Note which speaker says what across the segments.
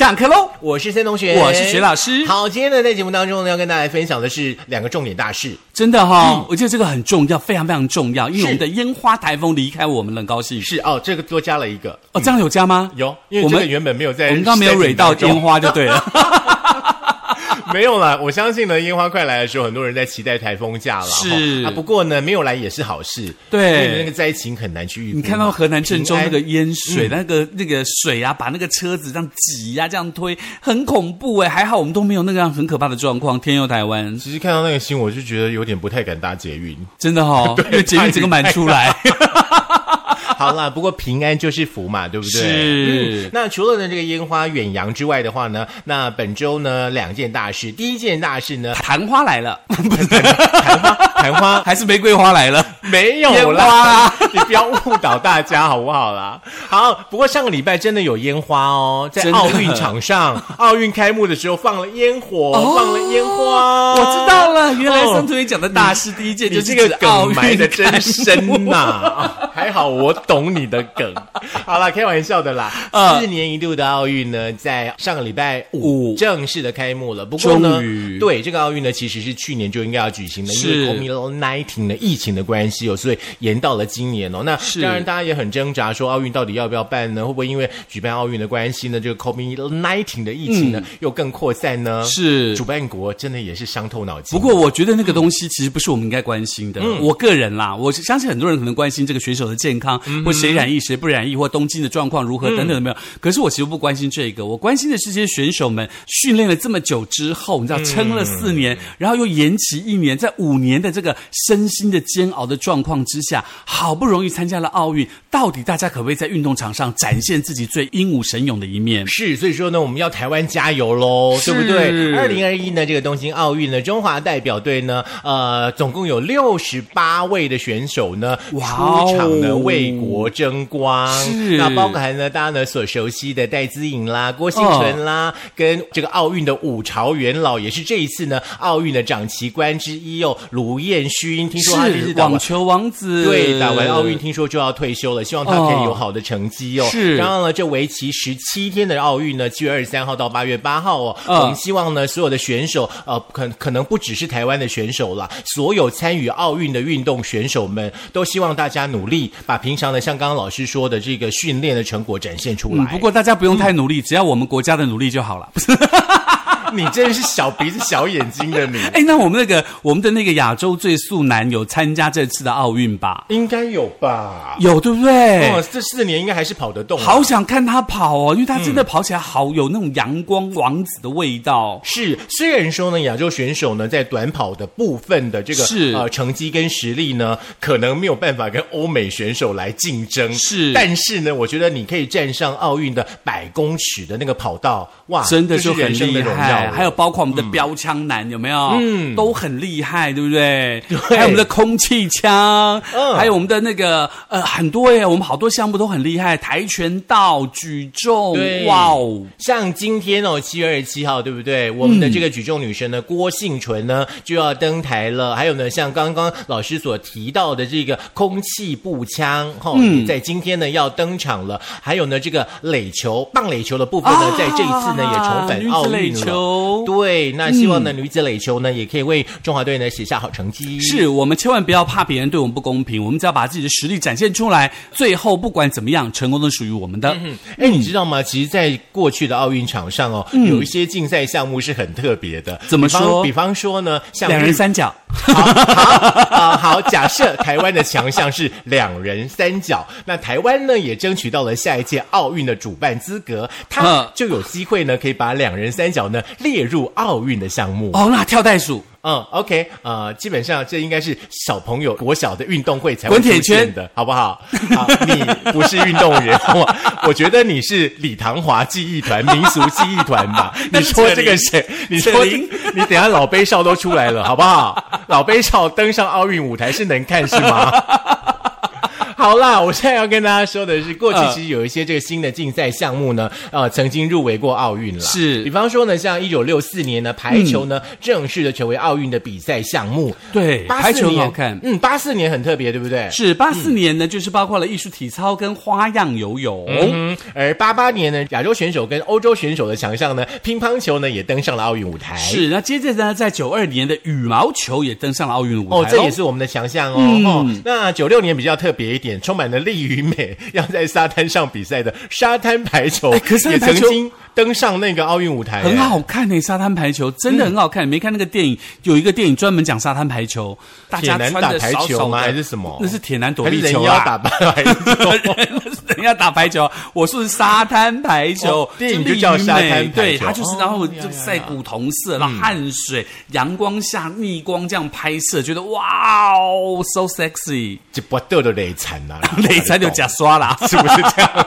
Speaker 1: 上课喽！
Speaker 2: 我是森同学，
Speaker 1: 我是徐老师
Speaker 2: 好，今天呢，在节目当中呢，要跟大家分享的是两个重点大事。
Speaker 1: 真的哈、我觉得这个很重要，非常非常重要，因为我们的烟花台风离开我们了，很高兴。
Speaker 2: 是哦，这个多加了一个
Speaker 1: 哦，这样有加吗？
Speaker 2: 有，因为
Speaker 1: 我们
Speaker 2: 原本没有在
Speaker 1: 我们刚刚没有蕊到烟
Speaker 2: 花，
Speaker 1: 花就对了。
Speaker 2: 没有了。我相信呢，烟花快来的时候，很多人在期待台风假了。
Speaker 1: 是
Speaker 2: 啊，不过呢，没有来也是好事。
Speaker 1: 对
Speaker 2: 那个灾情很难去预估。
Speaker 1: 你看到河南郑州那个淹水，那个那个水啊，把那个车子这样挤呀、这样推，很恐怖哎。还好我们都没有那个样很可怕的状况。天佑台湾，
Speaker 2: 其实看到那个新闻，我就觉得有点不太敢搭捷运。
Speaker 1: 真的哈、因为捷运整个满出来。
Speaker 2: 好啦，不过平安就是福嘛，对不对？
Speaker 1: 是。
Speaker 2: 嗯那除了呢这个烟花远扬之外的话呢，那本周呢两件大事，第一件大事呢，
Speaker 1: 昙花来了，
Speaker 2: 昙花，昙花？
Speaker 1: 还是玫瑰花来了？
Speaker 2: 没有啦
Speaker 1: 啊，
Speaker 2: 你不要误导大家好不好啦？好，不过上个礼拜真的有烟花哦，在奥运场上，奥运开幕的时候放了烟火，
Speaker 1: 哦
Speaker 2: 放了烟花，
Speaker 1: 我知道了，原来
Speaker 2: 哦。
Speaker 1: 森同学讲的大事第一件就
Speaker 2: 这个梗埋的真
Speaker 1: 开
Speaker 2: 深
Speaker 1: 幕
Speaker 2: 呐、啊还好我懂你的梗。好了，开玩笑的啦。
Speaker 1: 嗯
Speaker 2: 四年一度的奥运呢，在上个礼拜五
Speaker 1: 五
Speaker 2: 正式的开幕了。不过呢，对这个奥运呢，其实是去年就应该要举行的，因为 COVID-19 的疫情的关系哦，所以延到了今年哦。那当然，大家也很挣扎，说奥运到底要不要办呢？会不会因为举办奥运的关系呢，这个 COVID-19 的疫情呢、又更扩散呢？
Speaker 1: 嗯是
Speaker 2: 主办国真的也是伤透脑筋。
Speaker 1: 不过我觉得那个东西其实不是我们应该关心的。我个人啦，我相信很多人可能关心这个选手的健康，或谁染疫谁不染疫，或东京的状况如何等等的没有。可是我其实不关心这个，我关心的是这些选手们训练了这么久之后，你知道撑了四年，然后又延期一年，在五年的这个身心的煎熬的状况之下，好不容易参加了奥运，到底大家可不可以在运动场上展现自己最英武神勇的一面？
Speaker 2: 是，所以说呢，我们要台湾加油喽，对不对？二零二一呢，这个东京奥运呢，中华代表队呢，呃，总共有六十八位的选手呢出场呢为国争光。
Speaker 1: 是
Speaker 2: 那包含呢大家呢所熟悉的戴资颖啦、郭幸存啦，跟这个奥运的五朝元老，也是这一次呢奥运的掌旗官之一哦，卢彦勋。听说他这次
Speaker 1: 是网球王子，
Speaker 2: 对，打完奥运听说就要退休了，希望他可以有好的成绩哦。
Speaker 1: 是
Speaker 2: 然后呢，这为期十七天的奥运呢，七月二十三号到八月八号哦，
Speaker 1: 嗯
Speaker 2: 我们希望呢，所有的选手，呃，可可能不只是台湾的选手啦，所有参与奥运的运动选手们，都希望大家努力，把平常的像刚刚老师说的这个训练的成果展现出来。
Speaker 1: 不过大家不用太努力，只要我们国家的努力就好了。
Speaker 2: 你真是小鼻子小眼睛的你。
Speaker 1: 哎，那我们那个我们的那个亚洲最速男有参加这次的奥运吧？
Speaker 2: 应该有吧？
Speaker 1: 有对不对？
Speaker 2: 哦，这四年应该还是跑得动啊。
Speaker 1: 好想看他跑哦，因为他真的跑起来好有那种阳光王子的味道。
Speaker 2: 是，虽然说呢，亚洲选手呢在短跑的部分的这个
Speaker 1: 是
Speaker 2: 呃成绩跟实力呢，可能没有办法跟欧美选手来竞争，
Speaker 1: 是
Speaker 2: 但是呢，我觉得你可以站上奥运的百公尺的那个跑道，哇，
Speaker 1: 真的就是很厉害，
Speaker 2: 了
Speaker 1: 还有包括我们的标枪男、有没有？
Speaker 2: 嗯
Speaker 1: 都很厉害，对不对？
Speaker 2: 对
Speaker 1: 还有我们的空气枪，
Speaker 2: 嗯
Speaker 1: 还有我们的那个呃很多耶，我们好多项目都很厉害，跆拳道、举重，哇哦！
Speaker 2: 像今天哦，七月二十七号，对不对？我们的这个举重女神呢，郭幸纯呢就要登台了。还有呢，像刚刚老师所提到的这个空气步枪，哈、
Speaker 1: 嗯
Speaker 2: 在今天呢要登场了。还有呢，这个垒球、棒垒球的部分呢，
Speaker 1: 啊
Speaker 2: 在这一次呢也重返奥运了。
Speaker 1: 球
Speaker 2: 对，那希望呢、女子垒球呢也可以为中华队呢写下好成绩。
Speaker 1: 是我们千万不要怕别人对我们不公平，我们只要把自己的实力展现出来，最后不管怎么样，成功都属于我们的。
Speaker 2: 哎，你知道吗？其实，在过去的奥运场上哦，有一些竞赛项目是很特别的。
Speaker 1: 嗯怎么
Speaker 2: 比方
Speaker 1: 说
Speaker 2: 比方说呢，像
Speaker 1: 两人三角，
Speaker 2: 好好啊，好，假设台湾的强项是两人三角，那台湾呢也争取到了下一届奥运的主办资格，它
Speaker 1: 嗯
Speaker 2: 就有机会呢可以把两人三角呢列入奥运的项目。
Speaker 1: 哦，那跳袋鼠，
Speaker 2: 嗯，OK，呃，基本上这应该是小朋友国小的运动会才会
Speaker 1: 滚铁
Speaker 2: 出现的，好不好？好，你不是运动员，我 我觉得你是李唐华记忆团、民俗记忆团吧？你说这个谁？你说 你等一下老杯少都出来了，好不好？老杯少登上奥运舞台是能看是吗？好啦，我现在要跟大家说的是，过去
Speaker 1: 呃
Speaker 2: 其实有一些这个新的竞赛项目呢，呃，曾经入围过奥运了。
Speaker 1: 是
Speaker 2: 比方说呢，像一九六四年呢，排球呢、正式的成为奥运的比赛项目。
Speaker 1: 对
Speaker 2: ，84
Speaker 1: 排球好看。
Speaker 2: 嗯，八四年很特别，对不对？
Speaker 1: 是八四年呢，就是包括了艺术体操跟花样游泳。
Speaker 2: 嗯，而八八年呢，亚洲选手跟欧洲选手的强项呢，乒乓球呢也登上了奥运舞台。
Speaker 1: 是，那接着呢，在九二年的羽毛球也登上了奥运舞台
Speaker 2: 哦，这也是我们的强项哦。
Speaker 1: 嗯
Speaker 2: 哦，那九六年比较特别一点，充满了力与美，要在沙滩上比赛的沙滩排球，
Speaker 1: 哎可是
Speaker 2: 也曾经登上那个奥运舞台，
Speaker 1: 很。好看呢、沙滩排球真的很好看。你没看那个电影？有一个电影专门讲沙滩排球，大家穿
Speaker 2: 打排
Speaker 1: 的少少的
Speaker 2: 球吗？还是什么？
Speaker 1: 那是铁男躲避球
Speaker 2: 啊。打败还是什么？
Speaker 1: 那 是人家打排球，我说是沙滩排球，
Speaker 2: 哦电影就叫沙滩排球
Speaker 1: 对，他就是
Speaker 2: 哦
Speaker 1: 然后就晒古铜色，然后汗水、阳光下逆光这样拍摄，觉得哇哦，so sexy，
Speaker 2: 这不豆的累惨呐，
Speaker 1: 累惨就假刷啦。
Speaker 2: 是不是这样？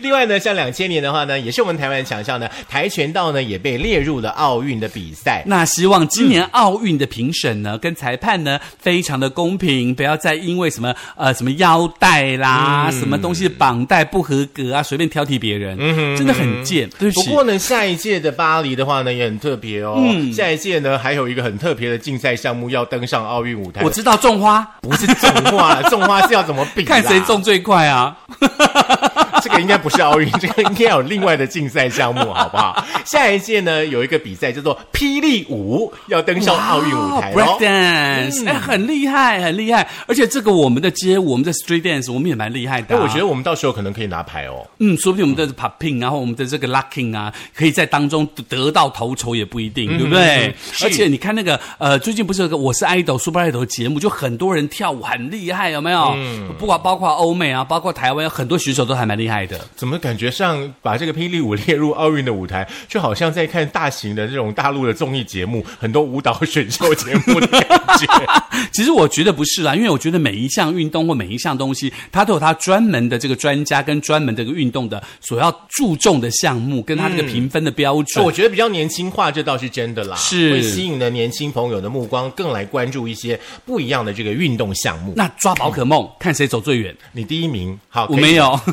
Speaker 2: 另外呢，像两千年的话呢，也是我们台湾的强项呢，跆拳道呢也被列入了奥运的比赛。
Speaker 1: 那希望今年奥运的评审呢，跟裁判呢，非常的公平，不要再因为什么呃什么腰带啦，什么东西绑带不合格啊，随便挑剔别人，真的很贱。对不起，
Speaker 2: 不过呢，下一届的巴黎的话呢，也很特别哦。
Speaker 1: 嗯
Speaker 2: 下一届呢，还有一个很特别的竞赛项目要登上奥运舞台。
Speaker 1: 我知道种花，
Speaker 2: 不是种花，种花是要怎么比？
Speaker 1: 看谁种。最快啊！
Speaker 2: 这个应该不是奥运，这个应该有另外的竞赛项目，好不好？下一届呢，有一个比赛叫做霹雳舞，要登上奥运舞台哦。
Speaker 1: dance，哎、很厉害，很厉害。而且这个我们的街舞，我们的 street dance，我们也蛮厉害的、
Speaker 2: 哎，
Speaker 1: 啊。
Speaker 2: 我觉得我们到时候可能可以拿牌哦。
Speaker 1: 嗯，说不定我们的 popping 啊，然后我们的这个 locking 啊，可以在当中得得到头筹也不一定，对不对？
Speaker 2: 是
Speaker 1: 而且你看那个呃，最近不是有个我是 idol super idol 节目，就很多人跳舞很厉害，有没有？嗯不管包括欧美啊，包括台湾，有很多选手都还蛮厉害的。
Speaker 2: 怎么感觉上把这个霹雳舞列入奥运的舞台，就好像在看大型的这种大陆的综艺节目，很多舞蹈选秀节目的感觉。
Speaker 1: 其实我觉得不是啦，因为我觉得每一项运动或每一项东西，它都有它专门的这个专家跟专门这个运动的所要注重的项目，跟它这个评分的标准。
Speaker 2: 我觉得比较年轻化，这倒是真的啦，
Speaker 1: 是
Speaker 2: 会吸引了年轻朋友的目光，更来关注一些不一样的这个运动项目。
Speaker 1: 那抓宝可梦，看谁走最远。
Speaker 2: 你第一名，好，
Speaker 1: 我没有，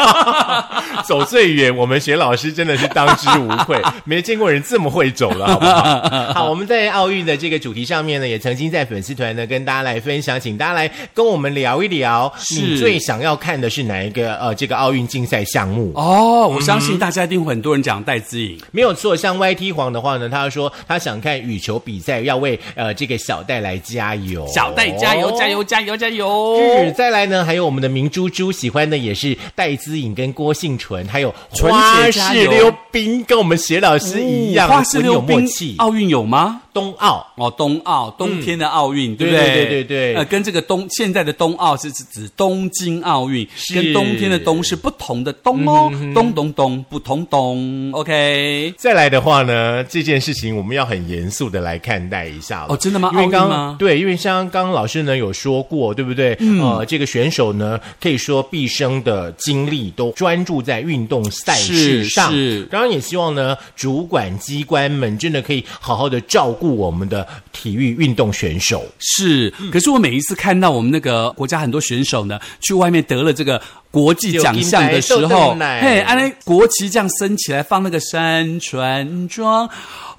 Speaker 1: 哈哈哈哈哈
Speaker 2: 走最远，我们学老师真的是当之无愧，没见过人这么会走了，好不好？好，我们在奥运的这个主题上面呢，也曾经在粉丝团呢跟大家来分享，请大家来跟我们聊一聊，你最想要看的是哪一个呃这个奥运竞赛项目？
Speaker 1: 哦，我相信大家一定会很多人讲戴资颖。
Speaker 2: 没有错，像 YT 黄的话呢，他说他想看羽球比赛，要为呃这个小戴来加油，
Speaker 1: 小戴加油加！油加油加油！
Speaker 2: 是，再来呢，还有我们的明珠珠喜欢的也是戴资颖跟郭幸存，还有
Speaker 1: 纯
Speaker 2: 花式溜冰，跟我们谢老师一样，
Speaker 1: 花式
Speaker 2: 很有
Speaker 1: 溜冰
Speaker 2: 默契。
Speaker 1: 奥运有吗？
Speaker 2: 冬奥。
Speaker 1: 哦，冬奥冬天的奥运，对不
Speaker 2: 对？
Speaker 1: 对？
Speaker 2: 对对对对。
Speaker 1: 呃，跟这个冬现在的冬奥是指指东京奥运，跟冬天的冬是不同的冬哦，冬冬冬不同冬。OK，
Speaker 2: 再来的话呢，这件事情我们要很严肃的来看待一下了。
Speaker 1: 哦真的吗？
Speaker 2: 因为刚
Speaker 1: 奥运吗？
Speaker 2: 对，因为像刚刚老师呢有说过，对不对？
Speaker 1: 嗯。
Speaker 2: 呃，这个选手呢，可以说毕生的精力都专注在运动赛事上。
Speaker 1: 是是。
Speaker 2: 当然也希望呢，主管机关们真的可以好好的照顾我们的体育运动选手。
Speaker 1: 是。可是我每一次看到我们那个国家很多选手呢，去外面得了这个。国际奖项的时候嘿，安那国旗这样升起来，放那个山川庄，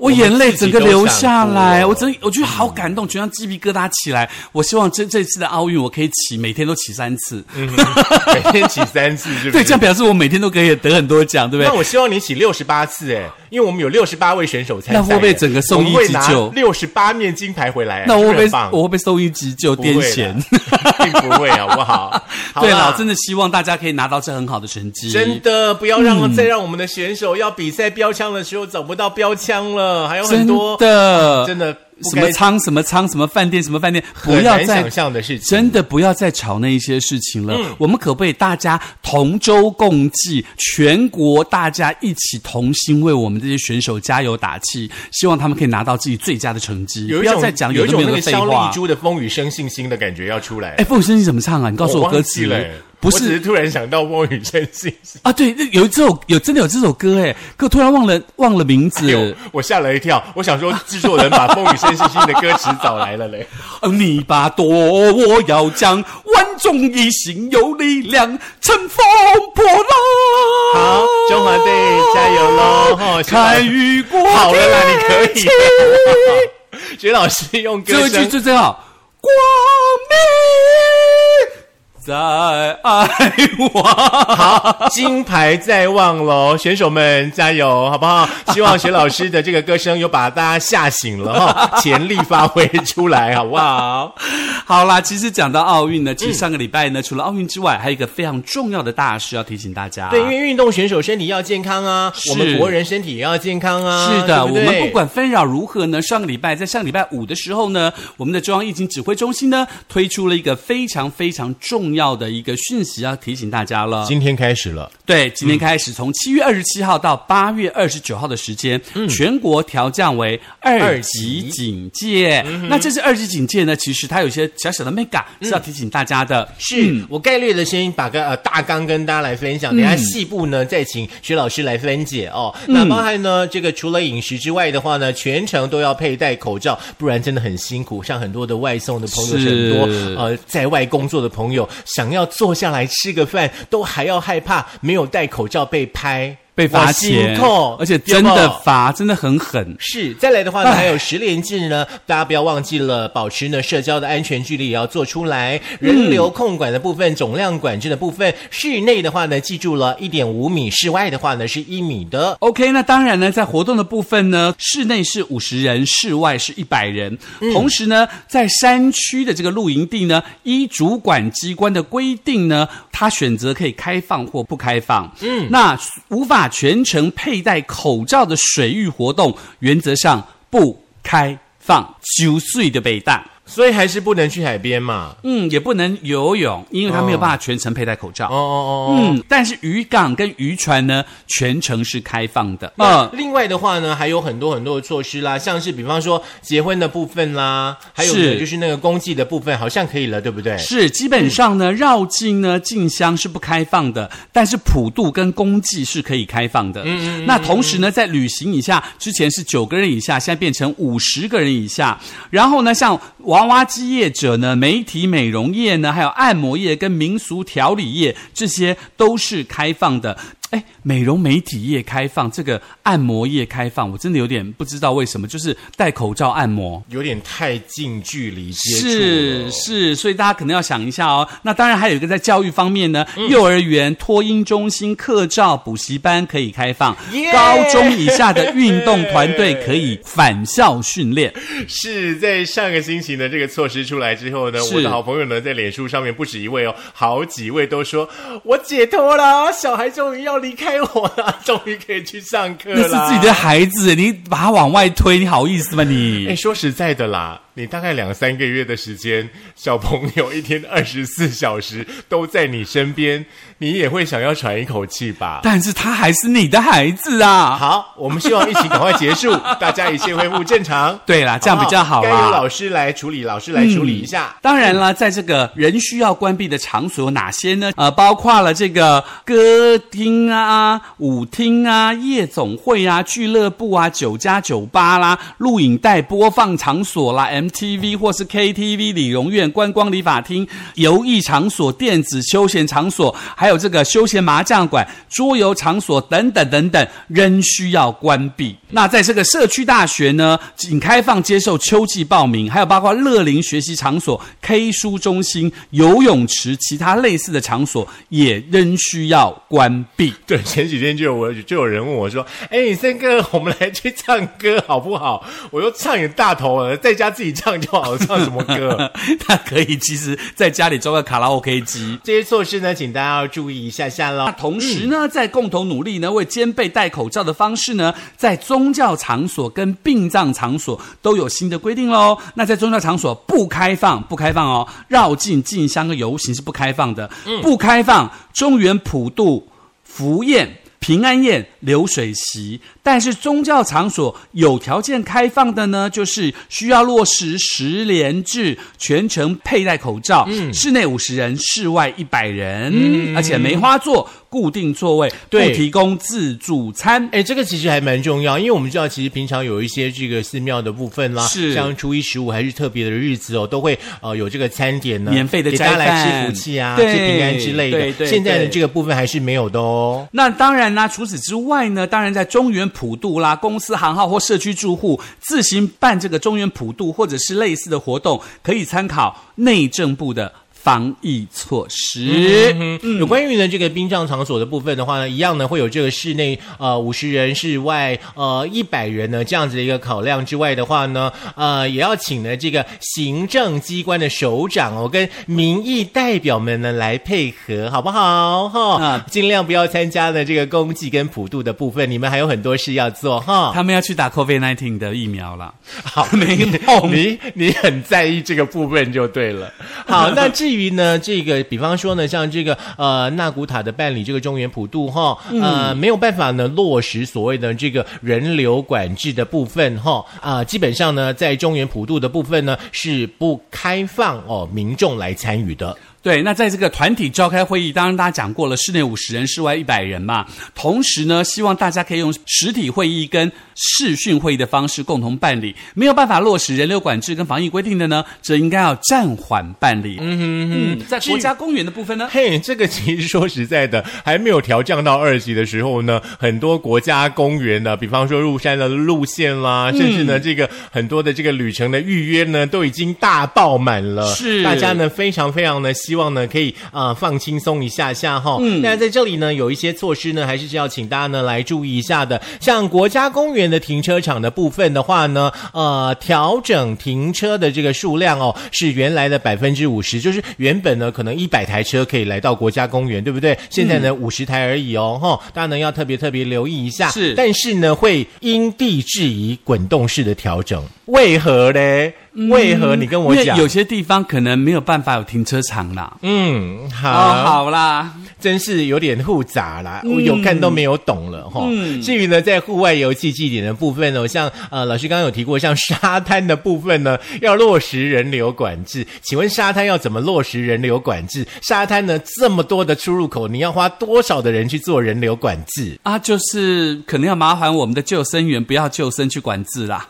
Speaker 1: 我眼泪整个流下来，我真我觉得好感动，全身鸡皮疙瘩起来。我希望这这次的奥运，我可以起，每天都起三次，
Speaker 2: 每天起三次？
Speaker 1: 对，这样表示我每天都可以得很多奖，对不对？
Speaker 2: 那我希望你起六十八次哎，因为我们有六十八位选手参赛，
Speaker 1: 那会不会整个送医急救
Speaker 2: 六十八面金牌回来？
Speaker 1: 那我会不会
Speaker 2: 是不是很棒
Speaker 1: 我会不会送医急救癫痫？
Speaker 2: 并不会，好不好？
Speaker 1: 对
Speaker 2: 啦
Speaker 1: 了，真的希望大家可以拿到这很好的成绩。
Speaker 2: 真的不要让、再让我们的选手要比赛标枪的时候找不到标枪了，还有很
Speaker 1: 真
Speaker 2: 多
Speaker 1: 的。
Speaker 2: 真的不
Speaker 1: 什么仓什么仓什么饭店什么饭店，不要再
Speaker 2: 想象的事情。
Speaker 1: 真的不要再吵那一些事情了。
Speaker 2: 嗯
Speaker 1: 我们可不可以大家同舟共济，全国大家一起同心为我们这些选手加油打气，希望他们可以拿到自己最佳的成绩。不要再讲
Speaker 2: 有一种那个肖丽
Speaker 1: 话。
Speaker 2: 珠的风雨生信心的感觉要出来。
Speaker 1: 哎，风雨声你怎么唱啊？你告诉
Speaker 2: 我
Speaker 1: 我歌词
Speaker 2: 忘记了。
Speaker 1: 不
Speaker 2: 是
Speaker 1: 是
Speaker 2: 突然想到风雨生信息。
Speaker 1: 啊，对，那有这首有真的有这首歌哎，可突然忘了忘了名字。
Speaker 2: 哎，我吓了一跳，我想说制作人把风雨生信息的歌词找来了嘞。
Speaker 1: 呃你把舵，我要将万众一心有力量，乘风破浪。
Speaker 2: 好，中华队加油喽！哦，
Speaker 1: 看雨过
Speaker 2: 好了啦，你可以
Speaker 1: 天晴。
Speaker 2: 学老师用歌
Speaker 1: 最后一句
Speaker 2: 声
Speaker 1: 最最好，光明在爱我。
Speaker 2: 好，金牌在望喽，选手们加油，好不好？希望学老师的这个歌声有把大家吓醒了哈，潜力发挥出来，好不好？
Speaker 1: 好啦，其实讲到奥运呢，其实上个礼拜呢，除了奥运之外，还有一个非常重要的大事要提醒大家。
Speaker 2: 对，因为运动选手身体要健康啊，我们国人身体也要健康啊。
Speaker 1: 是的，
Speaker 2: 对对
Speaker 1: 我们不管纷扰如何呢，上个礼拜在上个礼拜五的时候呢，我们的中央疫情指挥中心呢推出了一个非常非常重要的一个讯息，要提醒大家了。
Speaker 2: 今天开始了，
Speaker 1: 对，今天开始，从七月二十七号到八月二十九号的时间，全国调降为二级警戒。那这是二级警戒呢，其实它有些小小的 mega 是要提醒大家的。
Speaker 2: 是、我概略的先把个呃大纲跟大家来分享，等下细部呢再请徐老师来分解哦。那包含呢这个除了饮食之外的话呢，全程都要佩戴口罩，不然真的很辛苦。像很多的外送的朋友，很多呃在外工作的朋友，想要坐下来吃个饭，都还要害怕没有戴口罩被拍。
Speaker 1: 被罚钱
Speaker 2: 痛，
Speaker 1: 而且真的罚，真的很狠。
Speaker 2: 是，再来的话呢，还有十连制呢，大家不要忘记了，保持呢社交的安全距离也要做出来。人流控管的部分、总量管制的部分，室内的话呢，记住了一点五米，室外的话呢是一米的。
Speaker 1: OK，那当然呢，在活动的部分呢，室内是五十人，室外是一百人。同时呢，在山区的这个露营地呢，依主管机关的规定呢，他选择可以开放或不开放。嗯，那无法全程佩戴口罩的水域活动，原则上不开放。九岁的北大。
Speaker 2: 所以还是不能去海边嘛。
Speaker 1: 嗯，也不能游泳，因为他没有办法全程佩戴口罩。
Speaker 2: 哦哦哦。
Speaker 1: 嗯，但是渔港跟渔船呢，全程是开放的。
Speaker 2: 那另外的话呢，还有很多很多的措施啦，像是比方说结婚的部分啦，还有就是那个公祭的部分，好像可以了，对不对？
Speaker 1: 是，基本上呢，绕境呢进香是不开放的，但是普渡跟公祭是可以开放的。嗯嗯那同时呢，在旅行以下，之前是九个人以下，现在变成五十个人以下。然后呢，像娃娃机业者呢、媒体美容业呢，还有按摩业跟民俗调理业，这些都是开放的。哎，美容美体业开放，这个按摩业开放，我真的有点不知道为什么，就是戴口罩按摩。
Speaker 2: 有点太近距离接触。
Speaker 1: 是是，所以大家可能要想一下哦。那当然还有一个在教育方面呢，幼儿园、托婴中心、课照、补习班可以开放，高中以下的运动团队可以返校训练。
Speaker 2: 是在上个星期呢，这个措施出来之后呢，我的好朋友呢，在脸书上面不止一位哦，好几位都说我解脱了，小孩终于要离开我了，终于可以去上课
Speaker 1: 那
Speaker 2: 了。
Speaker 1: 是自己的孩子，你把他往外推，你好意思吗你？
Speaker 2: 哎，说实在的啦，你大概两三个月的时间，小朋友一天二十四小时都在你身边，你也会想要喘一口气吧？
Speaker 1: 但是他还是你的孩子啊。
Speaker 2: 好，我们希望一起赶快结束，大家一切恢复正常。
Speaker 1: 对啦，这样比较好
Speaker 2: 该由。老师来处理，老师来处理一下。
Speaker 1: 当然了，在这个人需要关闭的场所有哪些呢？呃，包括了这个歌厅啊、舞厅啊、夜总会啊、俱乐部啊、酒家、酒吧啦、录影带播放场所啦、TV 或是 KTV、理容院、观光理发厅、游艺场所、电子休闲场所，还有这个休闲麻将馆、桌游场所等等等等，仍需要关闭。那在这个社区大学呢，仅开放接受秋季报名，还有包括乐龄学习场所、K 书中心、游泳池，其他类似的场所也仍需要关闭。
Speaker 2: 对，前几天就有我就有人问我说：“哎，森哥，我们来去唱歌好不好？”我又：“唱也大头了，在家自己唱就好，唱什么歌
Speaker 1: 他可以其实在家里装个卡拉 OK 机？”。
Speaker 2: 这些措施呢，请大家要注意一下下
Speaker 1: 那
Speaker 2: 喽。
Speaker 1: 同时呢，在共同努力呢，为兼备戴口罩的方式呢，在宗教场所跟殡葬场所都有新的规定喽。那在宗教场所不开放，不开放哦，绕境进香和游行是不开放的，不开放中原普渡、福宴。平安宴、流水席。但是宗教场所有条件开放的呢，就是需要落实十连制，全程佩戴口罩，室内五十人，室外一百人，而且梅花座。固定座位，不提供自助餐。
Speaker 2: 哎，这个其实还蛮重要，因为我们知道，其实平常有一些这个寺庙的部分啦，
Speaker 1: 是
Speaker 2: 像初一十五还是特别的日子哦，都会呃有这个餐点呢，
Speaker 1: 免费的
Speaker 2: 给大家来吃福气啊，
Speaker 1: 对
Speaker 2: 吃平安之类的。
Speaker 1: 对对
Speaker 2: 现在的这个部分还是没有的哦。
Speaker 1: 那当然啦，除此之外呢，当然在中原普渡啦，公司行号或社区住户自行办这个中原普渡或者是类似的活动，可以参考内政部的防疫措施。
Speaker 2: 嗯，有关于呢这个殡葬场所的部分的话呢，一样呢会有这个室内呃五十人，室外呃一百人呢这样子的一个考量之外的话呢，呃也要请呢这个行政机关的首长哦跟民意代表们呢来配合，好不好？哈、
Speaker 1: 嗯
Speaker 2: 尽量不要参加呢这个公祭跟普渡的部分，你们还有很多事要做哈。
Speaker 1: 他们要去打 COVID nineteen 的疫苗了。
Speaker 2: 好，
Speaker 1: 没
Speaker 2: 你
Speaker 1: 碰
Speaker 2: 你你很在意这个部分就对了。好，那至于呢，这个比方说呢，像这个呃纳古塔的办理这个中原普渡哈，呃没有办法呢落实所谓的这个人流管制的部分哈啊、基本上呢在中原普渡的部分呢是不开放哦民众来参与的。
Speaker 1: 对，那在这个团体召开会议，当然大家讲过了，室内五十人，室外一百人嘛。同时呢，希望大家可以用实体会议跟视讯会议的方式共同办理。没有办法落实人流管制跟防疫规定的呢，则应该要暂缓办理。嗯哼哼，在国家公园的部分呢，
Speaker 2: 嘿，这个其实说实在的，还没有调降到二级的时候呢，很多国家公园呢，比方说入山的路线啦，甚至呢这个很多的这个旅程的预约呢，都已经大爆满了。
Speaker 1: 是
Speaker 2: 大家呢非常非常的希望呢可以呃放轻松一下下哈。嗯，那在这里呢有一些措施呢，还是要请大家呢来注意一下的。像国家公园的停车场的部分的话呢，呃，调整停车的这个数量哦，是原来的百分之五十，就是原本呢可能一百台车可以来到国家公园，对不对？现在呢五十、台而已哦，哈，大家呢要特别特别留意一下。
Speaker 1: 是
Speaker 2: 但是呢会因地制宜滚动式的调整，为何呢？为何你跟我讲？
Speaker 1: 有些地方可能没有办法有停车场啦。
Speaker 2: 嗯，好，
Speaker 1: 哦，好啦，
Speaker 2: 真是有点复杂啦，
Speaker 1: 嗯
Speaker 2: 我有看都没有懂了哈。至于呢，在户外游戏祭典的部分呢，像呃老师刚刚有提过，像沙滩的部分呢，要落实人流管制。请问沙滩要怎么落实人流管制？沙滩呢这么多的出入口，你要花多少的人去做人流管制？
Speaker 1: 啊，就是可能要麻烦我们的救生员不要救生去管制啦。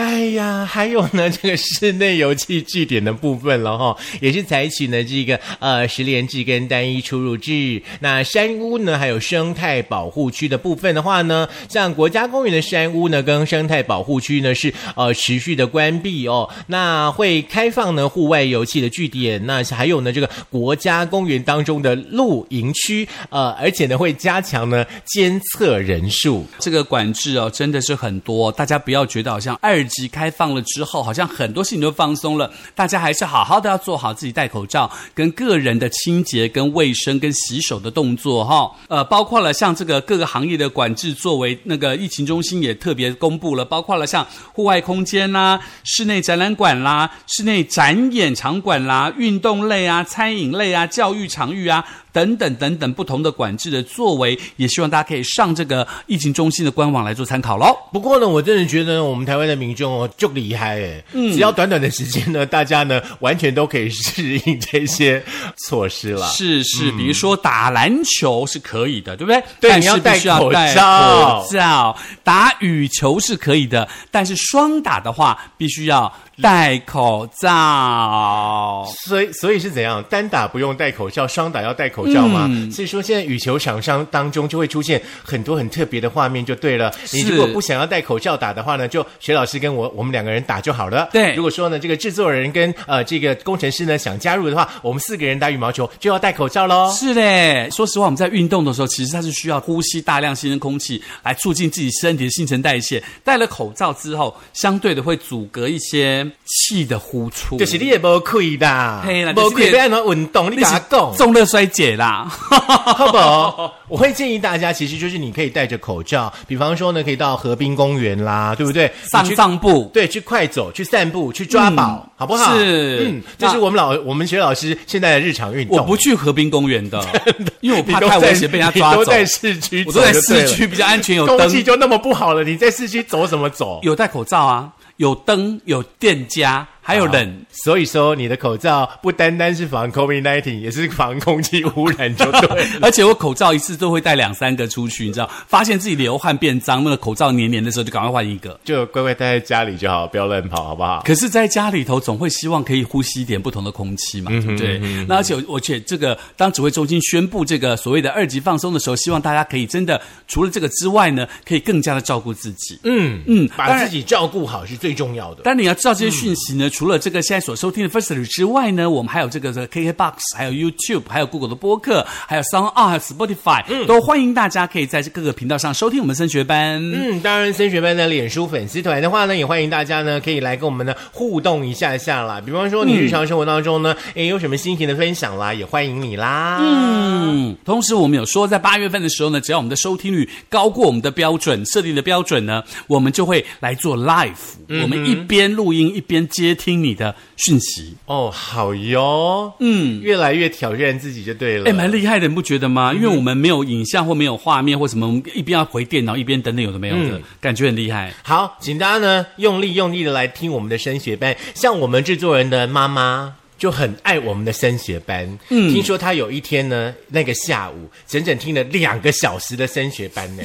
Speaker 2: 哎呀，还有呢，这个室内油气据点的部分了哈，也是采取呢这个呃十连制跟单一出入制。那山屋呢，还有生态保护区的部分的话呢，像国家公园的山屋呢跟生态保护区呢是呃持续的关闭哦。那会开放呢户外油气的据点，那还有呢这个国家公园当中的露营区，呃，而且呢会加强呢监测人数。
Speaker 1: 这个管制哦，真的是很多，大家不要觉得好像二级开放了之后，好像很多事情都放松了，大家还是好好的要做好自己戴口罩、跟个人的清洁、跟卫生、跟洗手的动作哈。呃，包括了像这个各个行业的管制，作为那个疫情中心也特别公布了，包括了像户外空间啦、室内展览馆啦、室内展演场馆啦、运动类啊、餐饮类啊、教育场域啊。等等等等不同的管制的作为，也希望大家可以上这个疫情中心的官网来做参考喽。
Speaker 2: 不过呢，我真的觉得我们台湾的民众哦，就厉害哎！
Speaker 1: 嗯
Speaker 2: 只要短短的时间呢，大家呢完全都可以适应这些措施了。
Speaker 1: 是是，比如说打篮球是可以的，对不对？
Speaker 2: 对
Speaker 1: 但是
Speaker 2: 你要戴
Speaker 1: 必须要
Speaker 2: 口
Speaker 1: 戴
Speaker 2: 罩
Speaker 1: 口罩。打羽球是可以的，但是双打的话必须要戴口罩。
Speaker 2: 所以，所以是怎样？单打不用戴口罩，双打要戴口罩吗？
Speaker 1: 嗯
Speaker 2: 所以说，现在羽球场上当中就会出现很多很特别的画面，就对了。你如果不想要戴口罩打的话呢，就薛老师跟我我们两个人打就好了。
Speaker 1: 对
Speaker 2: 如果说呢，这个制作人跟呃这个工程师呢想加入的话，我们四个人打羽毛球就要戴口罩喽。
Speaker 1: 是嘞，说实话，我们在运动的时候，其实它是需要呼吸大量新鲜空气来促进自己身体的新陈代谢。戴了口罩之后，相对的会阻隔一些边气的呼出，
Speaker 2: 就是你也无亏的，
Speaker 1: 嘿啦
Speaker 2: 无亏要安怎运动？你
Speaker 1: 那是
Speaker 2: 打讲，
Speaker 1: 重热衰竭啦。
Speaker 2: 好不好？我会建议大家，其实就是你可以戴着口罩，比方说呢，可以到河滨公园啦，对不对？
Speaker 1: 上
Speaker 2: 你去
Speaker 1: 上步，
Speaker 2: 对，去快走，去散步，去抓宝，好不好？
Speaker 1: 是
Speaker 2: 嗯，这是我们老我们学老师现在的日常运动。
Speaker 1: 我不去河滨公园的，因为我怕太危险被人家抓走。
Speaker 2: 你都在市区
Speaker 1: 我都在市区比较安全，有
Speaker 2: 空气
Speaker 1: 灯，
Speaker 2: 就那么不好了，你在市区走什么走？
Speaker 1: 有戴口罩啊，有灯，有店家，还有冷。
Speaker 2: 所以说，你的口罩不单单是防 COVID-19，也是防空气污染，就对。
Speaker 1: 而且我口罩一次都会带两三个出去，你知道，发现自己流汗变脏，那个口罩黏黏的时候，就赶快换一个。
Speaker 2: 就乖乖待在家里就好，不要乱跑，好不好？
Speaker 1: 可是，在家里头总会希望可以呼吸一点不同的空气嘛，对不对？那而且，而且这个当指挥中心宣布这个所谓的二级放松的时候，希望大家可以真的除了这个之外呢，可以更加的照顾自己。
Speaker 2: 嗯
Speaker 1: 嗯
Speaker 2: 把自己照顾好是最重要的。
Speaker 1: 但你要知道这些讯息呢，除了这个现在所收听的 Firstory 之外呢，我们还有这个这个 KKBox，还有 YouTube，还有 Google 的播客，还有 Sound 还有 Spotify，、都欢迎大家可以在各个频道上收听我们升学班。
Speaker 2: 嗯，当然，升学班的脸书粉丝团的话呢，也欢迎大家呢可以来跟我们呢互动一下下啦。比方说，你日常生活当中呢，诶有什么心情的分享啦，也欢迎你啦。
Speaker 1: 嗯，同时我们有说，在八月份的时候呢，只要我们的收听率高过我们的标准设定的标准呢，我们就会来做 live，、我们一边录音一边接听你的讯息。
Speaker 2: 哦，好哟，嗯，越来越挑战自己就对了。
Speaker 1: 哎，蛮厉害的，你不觉得吗？因为我们没有影像或没有画面或什么，我们一边要回电脑，一边等等有的没有的，感觉很厉害。
Speaker 2: 好，请大家呢用力用力的来听我们的升学班。像我们制作人的妈妈就很爱我们的升学班。嗯，听说她有一天呢，那个下午整整听了两个小时的升学班呢，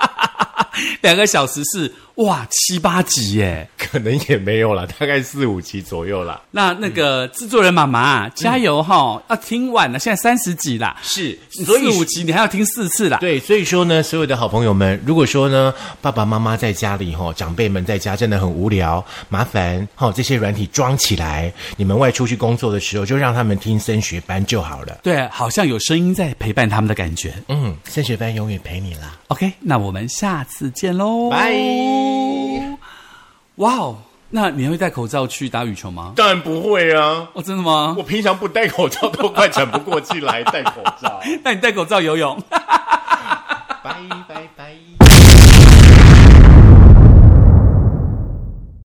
Speaker 1: 两个小时是哇七八集耶。
Speaker 2: 可能也没有了，大概四五集左右啦。
Speaker 1: 那那个制作人妈妈加油哈、要听完了，现在三十集啦，
Speaker 2: 是，所以
Speaker 1: 四五集你还要听四次啦。
Speaker 2: 对，所以说呢，所有的好朋友们，如果说呢，爸爸妈妈在家里哈、长辈们在家真的很无聊，麻烦哈、这些软体装起来，你们外出去工作的时候，就让他们听升学班就好了。
Speaker 1: 对，好像有声音在陪伴他们的感觉。
Speaker 2: 嗯，升学班永远陪你啦。
Speaker 1: OK，那我们下次见喽，
Speaker 2: 拜。
Speaker 1: 哇哦，那你会戴口罩去打羽球吗？
Speaker 2: 当然不会啊，
Speaker 1: 哦，真的吗
Speaker 2: 我？平常不戴口罩都快喘不过气来，戴口罩。
Speaker 1: 那你戴口罩游泳？
Speaker 2: 拜 拜拜。